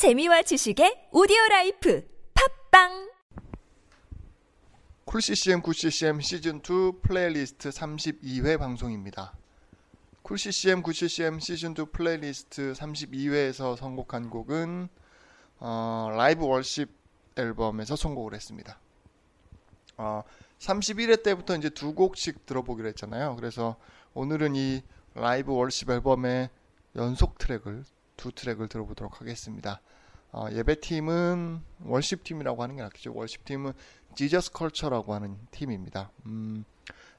재미와 지식의 오디오 라이프 팟빵 Cool CCM Good CCM 시즌 2 플레이리스트 32회 방송입니다. Cool CCM Good CCM 시즌 2 플레이리스트 32회에서 선곡한 곡은 어, 라이브 worship 앨범에서 선곡을 했습니다. 어, 31회 때부터 이제 두 곡씩 들어보기로 했잖아요. 그래서 오늘은 이 라이브 worship 앨범의 연속 트랙을 두 트랙을 들어보도록 하겠습니다. 어, 예배팀은 worship팀이라고 하는 게 낫겠죠. worship팀은 Jesus Culture라고 하는 팀입니다. 음,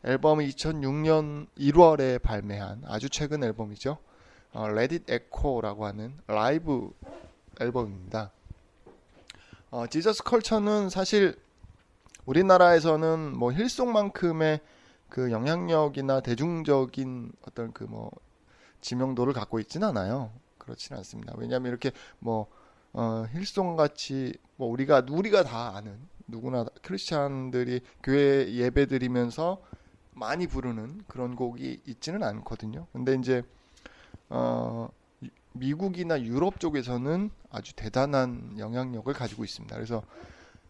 앨범은 2006년 1월에 발매한 아주 최근 앨범이죠. 어, Let It Echo라고 하는 라이브 앨범입니다. 어, Jesus Culture는 사실 우리나라에서는 뭐 Hillsong만큼의 그 영향력이나 대중적인 어떤 그 뭐 지명도를 갖고 있지는 않아요. 그렇지는 않습니다. 왜냐하면 이렇게 뭐 어, 힐송 같이 뭐 우리가 우리가 다 아는 누구나 크리스찬들이 교회 예배 드리면서 많이 부르는 그런 곡이 있지는 않거든요. 근데 이제 어, 미국이나 유럽 쪽에서는 아주 대단한 영향력을 가지고 있습니다. 그래서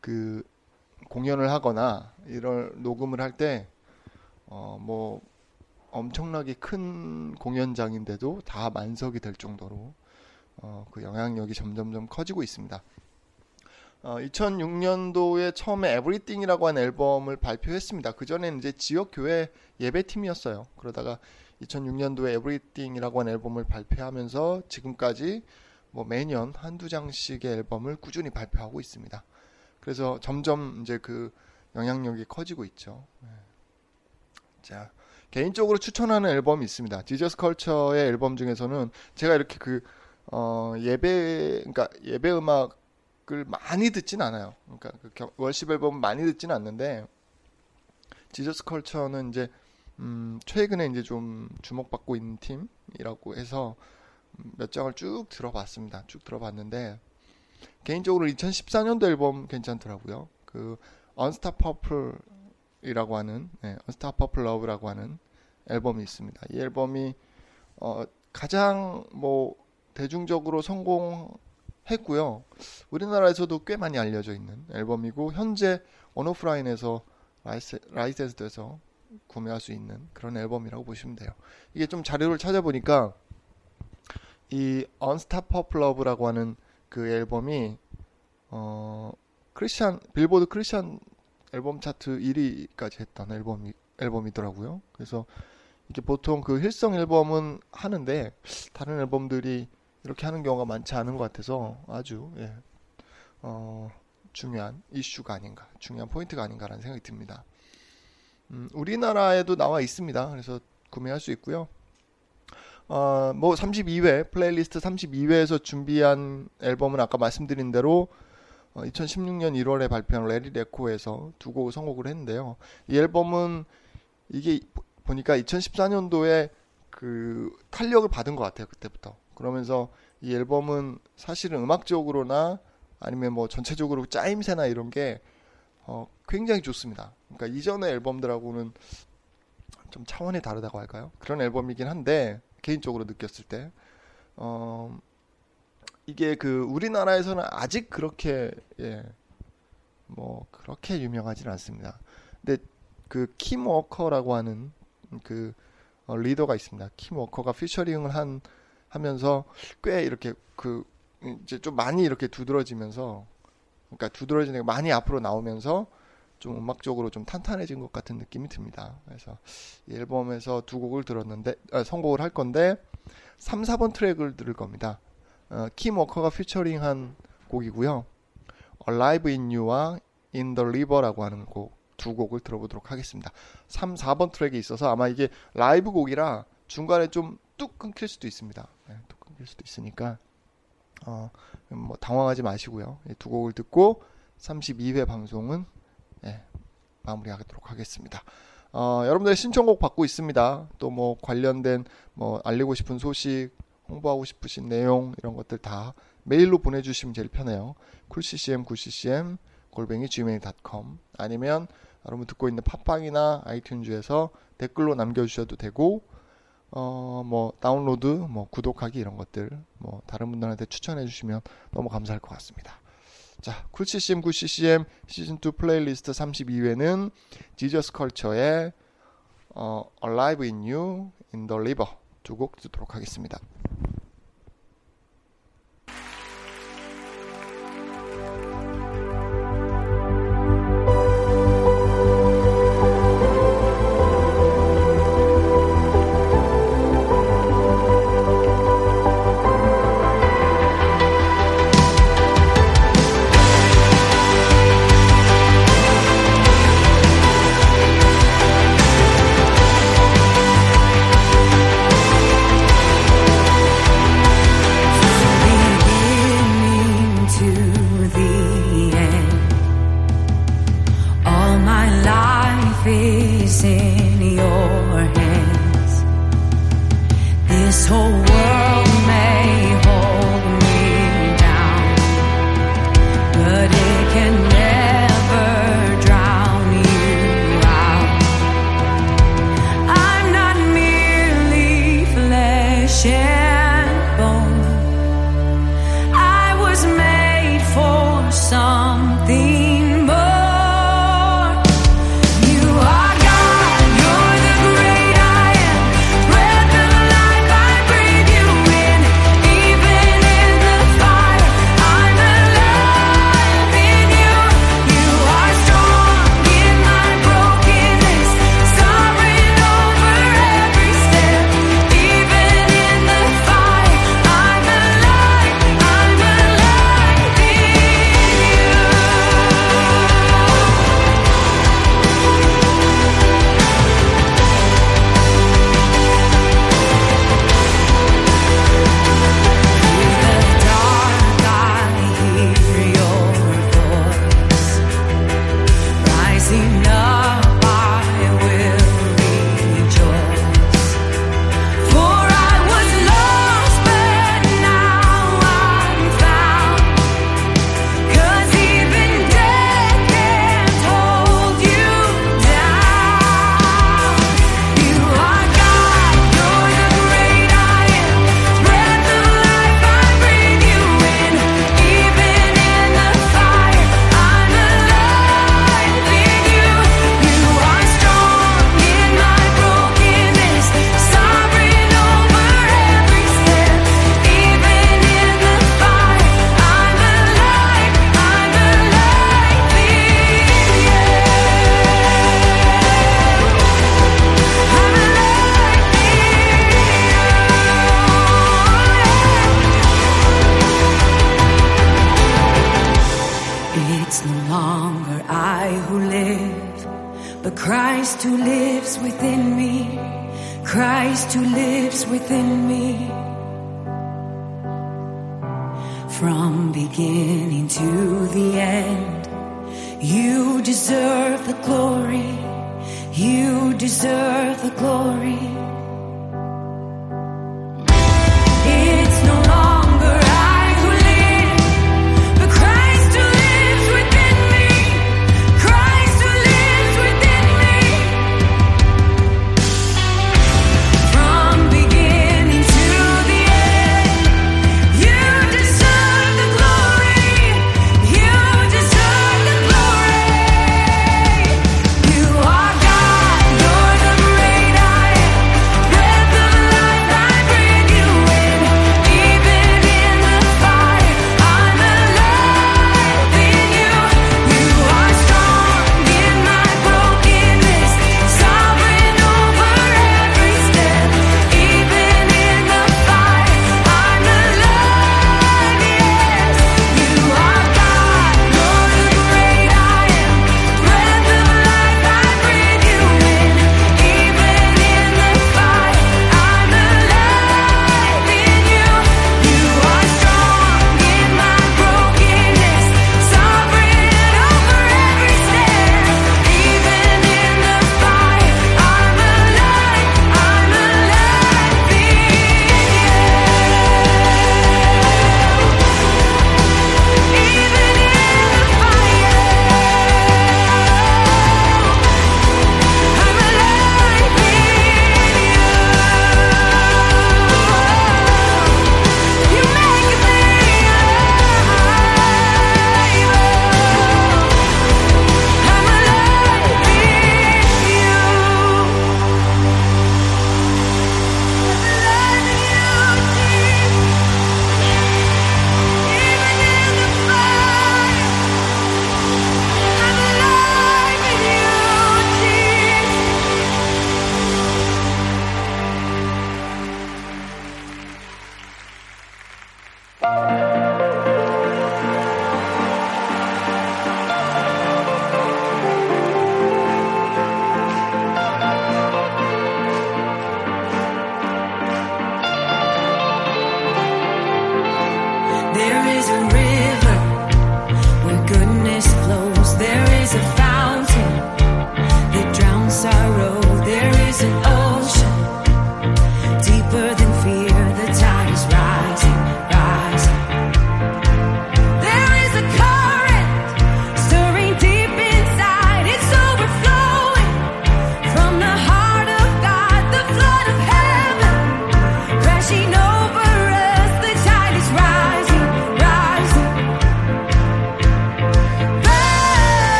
그 공연을 하거나 이런 녹음을 할 때 어, 뭐 엄청나게 큰 공연장인데도 다 만석이 될 정도로 어, 그 영향력이 점점점 커지고 있습니다. 어, 2006년도에 처음에 Everything이라고 한 앨범을 발표했습니다. 그 전에는 이제 지역 교회 예배팀이었어요. 그러다가 2006년도에 Everything이라고 한 앨범을 발표하면서 지금까지 뭐 매년 한두 장씩의 앨범을 꾸준히 발표하고 있습니다. 그래서 점점 이제 그 영향력이 커지고 있죠. 네. 자, 개인적으로 추천하는 앨범이 있습니다. 지저스 컬처의 앨범 중에서는 제가 이렇게 그 어, 예배 그러니까 예배 음악을 많이 듣진 않아요. 그러니까 그 월십 앨범 많이 듣진 않는데 지저스 컬처는 이제 음, 최근에 이제 좀 주목받고 있는 팀이라고 해서 몇 장을 쭉 들어봤습니다. 쭉 들어봤는데 개인적으로 2014년도 앨범 괜찮더라고요. 그 Unstoppable 이라고 하는 네, Unstoppable Love라고 하는 앨범이 있습니다. 이 앨범이 어, 가장 뭐 대중적으로 성공했고요. 우리나라에서도 꽤 많이 알려져 있는 앨범이고 현재 언어프라인에서 라이센스 돼서 구매할 수 있는 그런 앨범이라고 보시면 돼요. 이게 좀 자료를 찾아보니까 이 Unstoppable Love라고 하는 그 앨범이 어 크리스찬 빌보드 크리스찬 앨범 차트 1위까지 했던 앨범이 앨범이더라고요. 그래서 이게 보통 그 Hillsong 앨범은 하는데 다른 앨범들이 이렇게 하는 경우가 많지 않은 것 같아서 아주 예, 어, 중요한 이슈가 아닌가, 중요한 포인트가 아닌가라는 생각이 듭니다. 음, 우리나라에도 나와 있습니다. 그래서 구매할 수 있고요. 어, 뭐 32회 플레이리스트 32회에서 준비한 앨범은 아까 말씀드린 대로 어, 2016년 1월에 발표한 Let It Echo에서 두 곡을 선곡을 했는데요. 이 앨범은 이게 보니까 2014년도에 그 탄력을 받은 것 같아요. 그때부터. 그러면서 이 앨범은 사실은 음악적으로나 아니면 뭐 전체적으로 짜임새나 이런 게 어, 굉장히 좋습니다. 그러니까 이전의 앨범들하고는 좀 차원이 다르다고 할까요? 그런 앨범이긴 한데 개인적으로 느꼈을 때 어, 이게 그 우리나라에서는 아직 그렇게 예, 뭐 그렇게 유명하지는 않습니다. 근데 그 킴 워커라고 하는 그 어, 리더가 있습니다. 킴 워커가 피처링을 한 하면서 꽤 이렇게 그 이제 좀 많이 이렇게 두드러지면서 그러니까 두드러지는 게 많이 앞으로 나오면서 좀 음악적으로 좀 탄탄해진 것 같은 느낌이 듭니다. 그래서 이 앨범에서 두 곡을 들었는데 아, 선곡을 할 건데 3, 4번 트랙을 들을 겁니다. 어, 킴 워커가 피처링한 곡이고요. Alive in You와 In the River라고 하는 곡 두 곡을 들어보도록 하겠습니다. 3, 4번 트랙이 있어서 아마 이게 라이브 곡이라 중간에 좀 뚝 끊길 수도 있습니다. 네, 뚝 끊길 수도 있으니까 어, 뭐 당황하지 마시고요. 두 곡을 듣고 32회 방송은 네, 마무리하도록 하겠습니다. 어, 여러분들 신청곡 받고 있습니다. 또 뭐 관련된 뭐 알리고 싶은 소식, 홍보하고 싶으신 내용 이런 것들 다 메일로 보내주시면 제일 편해요. 쿨ccm 9ccm 골뱅이 gmail.com 아니면 여러분 듣고 있는 팟빵이나 아이튠즈에서 댓글로 남겨주셔도 되고 어, 뭐, 다운로드, 뭐, 구독하기 이런 것들, 뭐, 다른 분들한테 추천해 주시면 너무 감사할 것 같습니다. 자, Cool CCM, Good CCM 시즌2 플레이리스트 32회는 Jesus Culture의 어, Alive in You, In the River 두 곡 듣도록 하겠습니다. It's no longer I who live, but Christ who lives within me. Christ who lives within me. From beginning to the end, you deserve the glory. You deserve the glory.